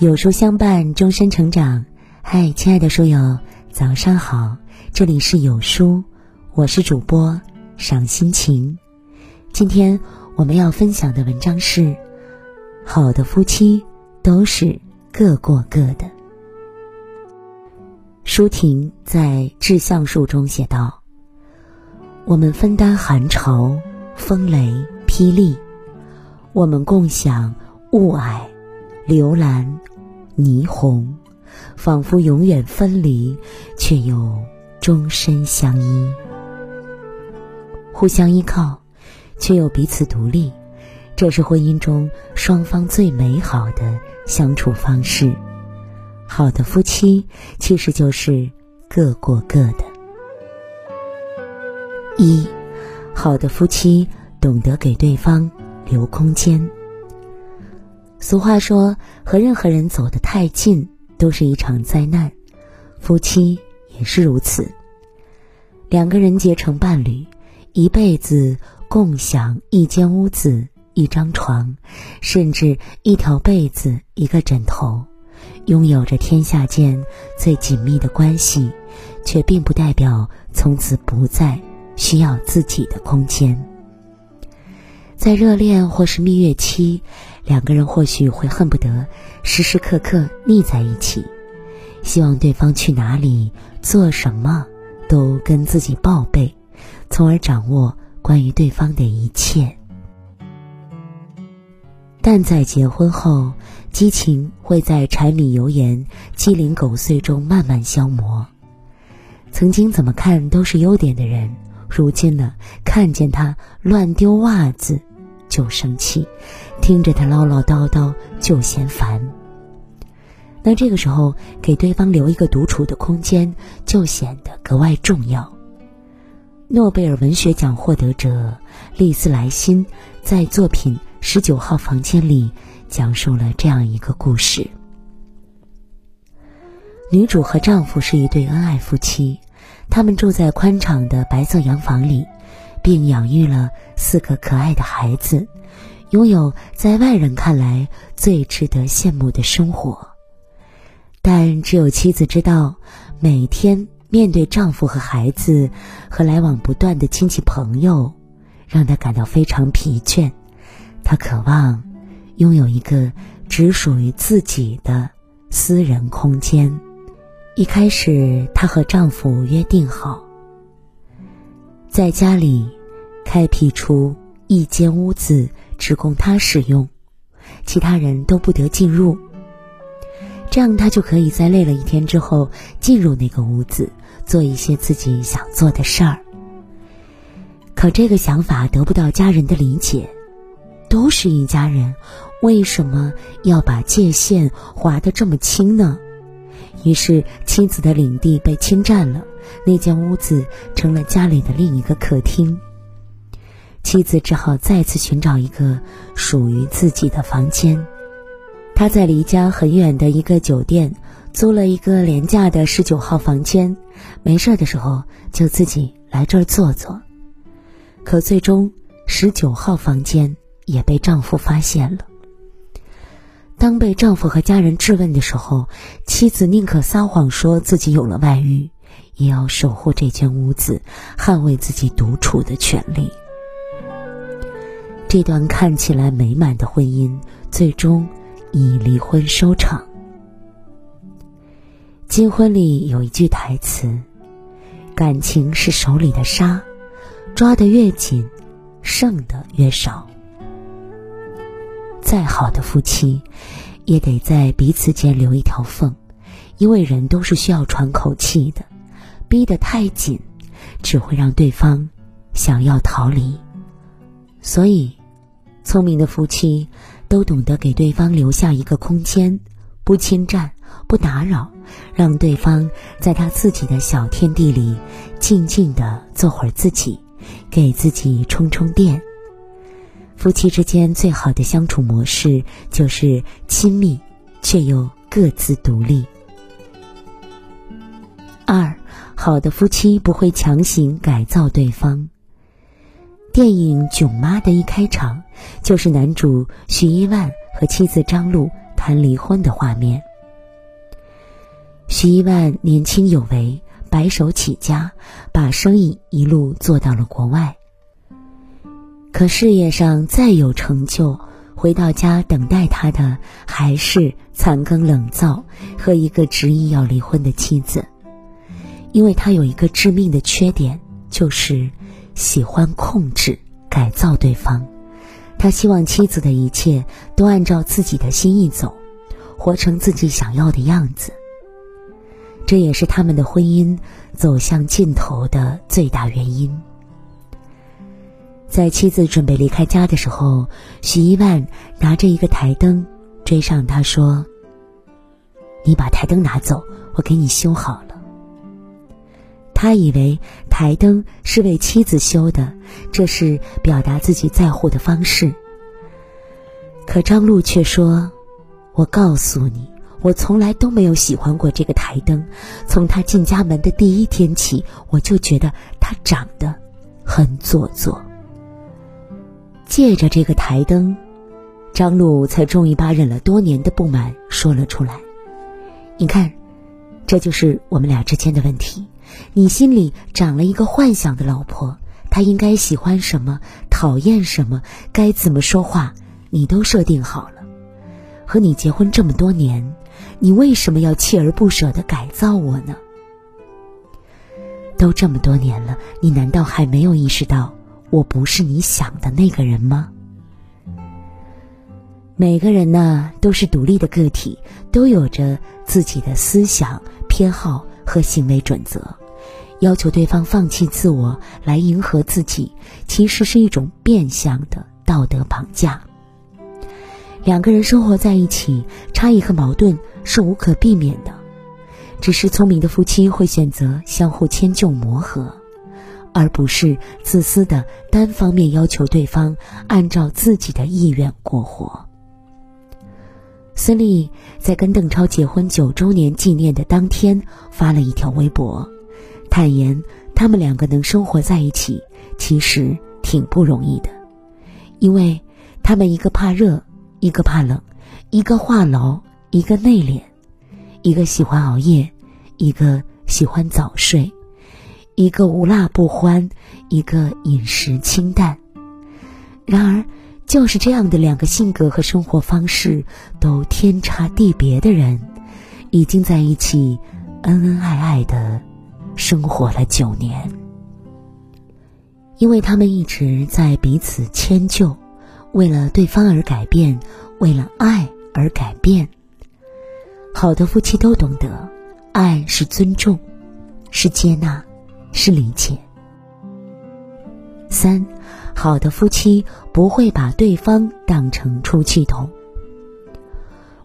有书相伴，终身成长。嗨，亲爱的书友，早上好！这里是有书，我是主播赏心情。今天我们要分享的文章是：好的夫妻都是各过各的。舒婷在《致橡树》中写道：“我们分担寒潮、风雷、霹雳，我们共享雾霭、流岚。”霓虹，仿佛永远分离，却又终身相依。互相依靠，却又彼此独立，这是婚姻中双方最美好的相处方式。好的夫妻，其实就是各过各的。一，好的夫妻懂得给对方留空间。俗话说：“和任何人走得太近，都是一场灾难。”夫妻也是如此。两个人结成伴侣，一辈子共享一间屋子、一张床，甚至一条被子、一个枕头，拥有着天下间最紧密的关系，却并不代表从此不再需要自己的空间。在热恋或是蜜月期。两个人或许会恨不得时时刻刻腻在一起，希望对方去哪里、做什么都跟自己报备，从而掌握关于对方的一切。但在结婚后，激情会在柴米油盐、鸡零狗碎中慢慢消磨。曾经怎么看都是优点的人，如今呢，看见他乱丢袜子。就生气，听着他唠唠叨叨就嫌烦。那这个时候，给对方留一个独处的空间就显得格外重要。诺贝尔文学奖获得者利斯莱辛在作品《十九号房间》里讲述了这样一个故事：女主和丈夫是一对恩爱夫妻，他们住在宽敞的白色洋房里。并养育了四个可爱的孩子，拥有在外人看来最值得羡慕的生活。但只有妻子知道，每天面对丈夫和孩子，和来往不断的亲戚朋友，让她感到非常疲倦。她渴望拥有一个只属于自己的私人空间。一开始，她和丈夫约定好。在家里，开辟出一间屋子，只供他使用，其他人都不得进入。这样，他就可以在累了一天之后，进入那个屋子，做一些自己想做的事儿。可这个想法得不到家人的理解，都是一家人，为什么要把界限划得这么清呢？于是，妻子的领地被侵占了。那间屋子成了家里的另一个客厅。妻子只好再次寻找一个属于自己的房间。她在离家很远的一个酒店租了一个廉价的十九号房间，没事的时候就自己来这儿坐坐。可最终，十九号房间也被丈夫发现了。当被丈夫和家人质问的时候，妻子宁可撒谎说自己有了外遇。也要守护这间屋子，捍卫自己独处的权利。这段看起来美满的婚姻，最终以离婚收场。金婚里有一句台词：“感情是手里的沙，抓得越紧，剩的越少。”再好的夫妻，也得在彼此间留一条缝，因为人都是需要喘口气的。逼得太紧，只会让对方想要逃离。所以，聪明的夫妻都懂得给对方留下一个空间，不侵占，不打扰，让对方在他自己的小天地里静静的做会儿自己，给自己充充电。夫妻之间最好的相处模式就是亲密，却又各自独立。二。好的夫妻不会强行改造对方。电影《囧妈》的一开场，就是男主徐一万和妻子张璐谈离婚的画面。徐一万年轻有为，白手起家，把生意一路做到了国外。可事业上再有成就，回到家等待他的还是残羹冷灶和一个执意要离婚的妻子，因为他有一个致命的缺点，就是喜欢控制、改造对方。他希望妻子的一切都按照自己的心意走，活成自己想要的样子。这也是他们的婚姻走向尽头的最大原因。在妻子准备离开家的时候，许一万拿着一个台灯追上他说：“你把台灯拿走，我给你修好了。”他以为台灯是为妻子修的，这是表达自己在乎的方式。可张璐却说：“我告诉你。”我从来都没有喜欢过这个台灯，从他进家门的第一天起，我就觉得他长得很做作。借着这个台灯，张璐才终于把忍了多年的不满说了出来。你看，这就是我们俩之间的问题。你心里长了一个幻想的老婆，她应该喜欢什么，讨厌什么，该怎么说话，你都设定好了。和你结婚这么多年。你为什么要锲而不舍的改造我呢？都这么多年了，你难道还没有意识到我不是你想的那个人吗？每个人呢都是独立的个体，都有着自己的思想、偏好和行为准则。要求对方放弃自我来迎合自己，其实是一种变相的道德绑架。两个人生活在一起，差异和矛盾是无可避免的，只是聪明的夫妻会选择相互迁就磨合，而不是自私的单方面要求对方按照自己的意愿过活。孙俪在跟邓超结婚九周年纪念的当天发了一条微博，坦言他们两个能生活在一起其实挺不容易的，因为他们一个怕热。一个怕冷，一个话痨，一个内敛，一个喜欢熬夜，一个喜欢早睡，一个无辣不欢，一个饮食清淡。然而，就是这样的两个性格和生活方式都天差地别的人，已经在一起恩恩爱爱的生活了九年，因为他们一直在彼此迁就。为了对方而改变，为了爱而改变。好的夫妻都懂得，爱是尊重，是接纳，是理解。三，好的夫妻不会把对方当成出气筒。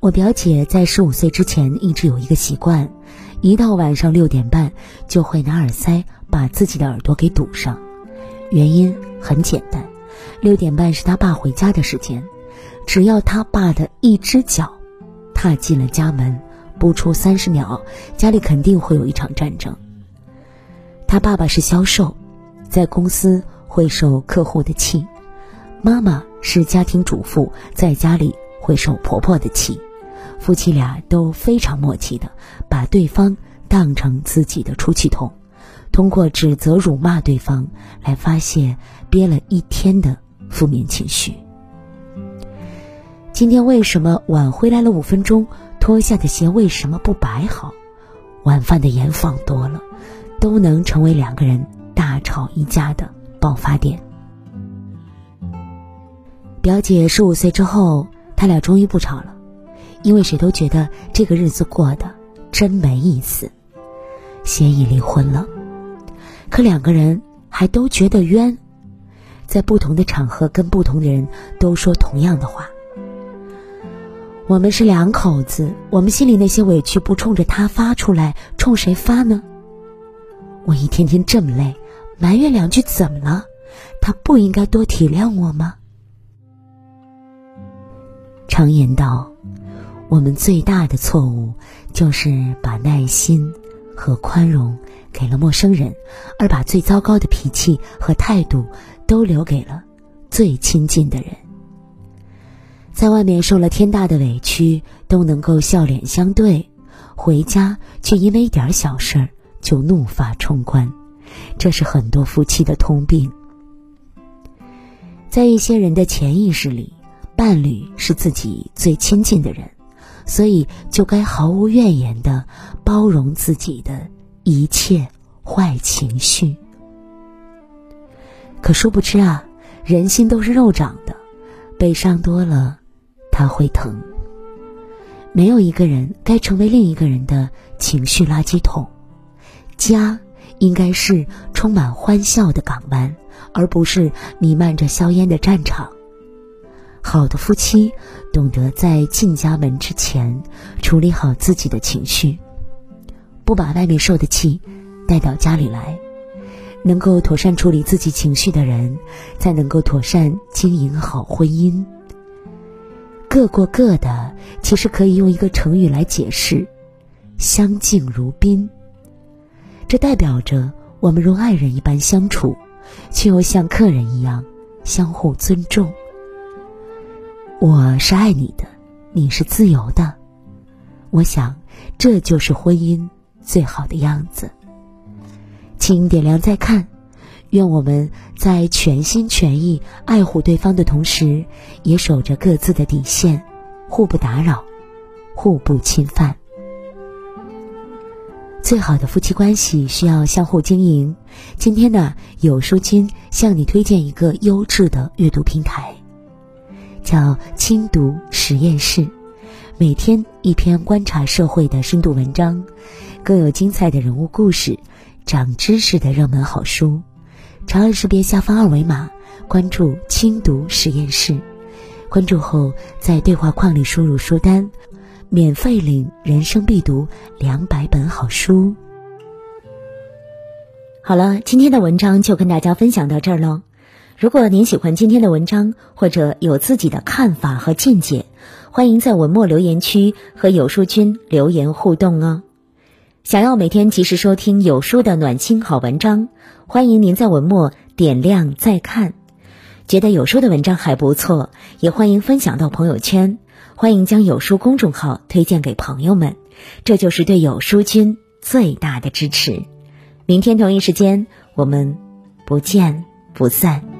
我表姐在十五岁之前一直有一个习惯，一到晚上六点半就会拿耳塞把自己的耳朵给堵上，原因很简单。六点半是他爸回家的时间，只要他爸的一只脚踏进了家门，不出三十秒，家里肯定会有一场战争。他爸爸是销售，在公司会受客户的气；妈妈是家庭主妇，在家里会受婆婆的气。夫妻俩都非常默契的把对方当成自己的出气筒，通过指责、辱骂对方来发泄憋了一天的。负面情绪。今天为什么晚回来了五分钟？脱下的鞋为什么不摆好？晚饭的盐放多了，都能成为两个人大吵一架的爆发点。表姐十五岁之后，他俩终于不吵了，因为谁都觉得这个日子过得真没意思，协议离婚了。可两个人还都觉得冤。在不同的场合跟不同的人都说同样的话。我们是两口子，我们心里那些委屈不冲着他发出来，冲谁发呢？我一天天这么累，埋怨两句怎么了？他不应该多体谅我吗？常言道，我们最大的错误就是把耐心和宽容给了陌生人，而把最糟糕的脾气和态度。都留给了最亲近的人。在外面受了天大的委屈都能够笑脸相对，回家却因为一点小事儿就怒发冲冠，这是很多夫妻的通病。在一些人的潜意识里，伴侣是自己最亲近的人，所以就该毫无怨言的包容自己的一切坏情绪。可殊不知啊，人心都是肉长的，悲伤多了。他会疼。没有一个人该成为另一个人的情绪垃圾桶，家应该是充满欢笑的港湾，而不是弥漫着硝烟的战场。好的夫妻懂得在进家门之前处理好自己的情绪，不把外面受的气带到家里来。能够妥善处理自己情绪的人，才能够妥善经营好婚姻。各过各的，其实可以用一个成语来解释：相敬如宾。这代表着我们如爱人一般相处，却又像客人一样相互尊重。我是爱你的，你是自由的。我想，这就是婚姻最好的样子。请点亮再看。愿我们在全心全意爱护对方的同时，也守着各自的底线，互不打扰，互不侵犯。最好的夫妻关系需要相互经营。今天呢，有书君向你推荐一个优质的阅读平台，叫轻读实验室，每天一篇观察社会的深度文章，更有精彩的人物故事，长知识的热门好书。长按识别下方二维码，关注“轻读实验室”。关注后，在对话框里输入书单，免费领人生必读两百本好书。好了，今天的文章就跟大家分享到这儿喽。如果您喜欢今天的文章，或者有自己的看法和见解，欢迎在文末留言区和有书君留言互动哦。想要每天及时收听有书的暖心好文章，欢迎您在文末点亮再看。觉得有书的文章还不错，也欢迎分享到朋友圈。欢迎将有书公众号推荐给朋友们，这就是对有书君最大的支持。明天同一时间，我们不见不散。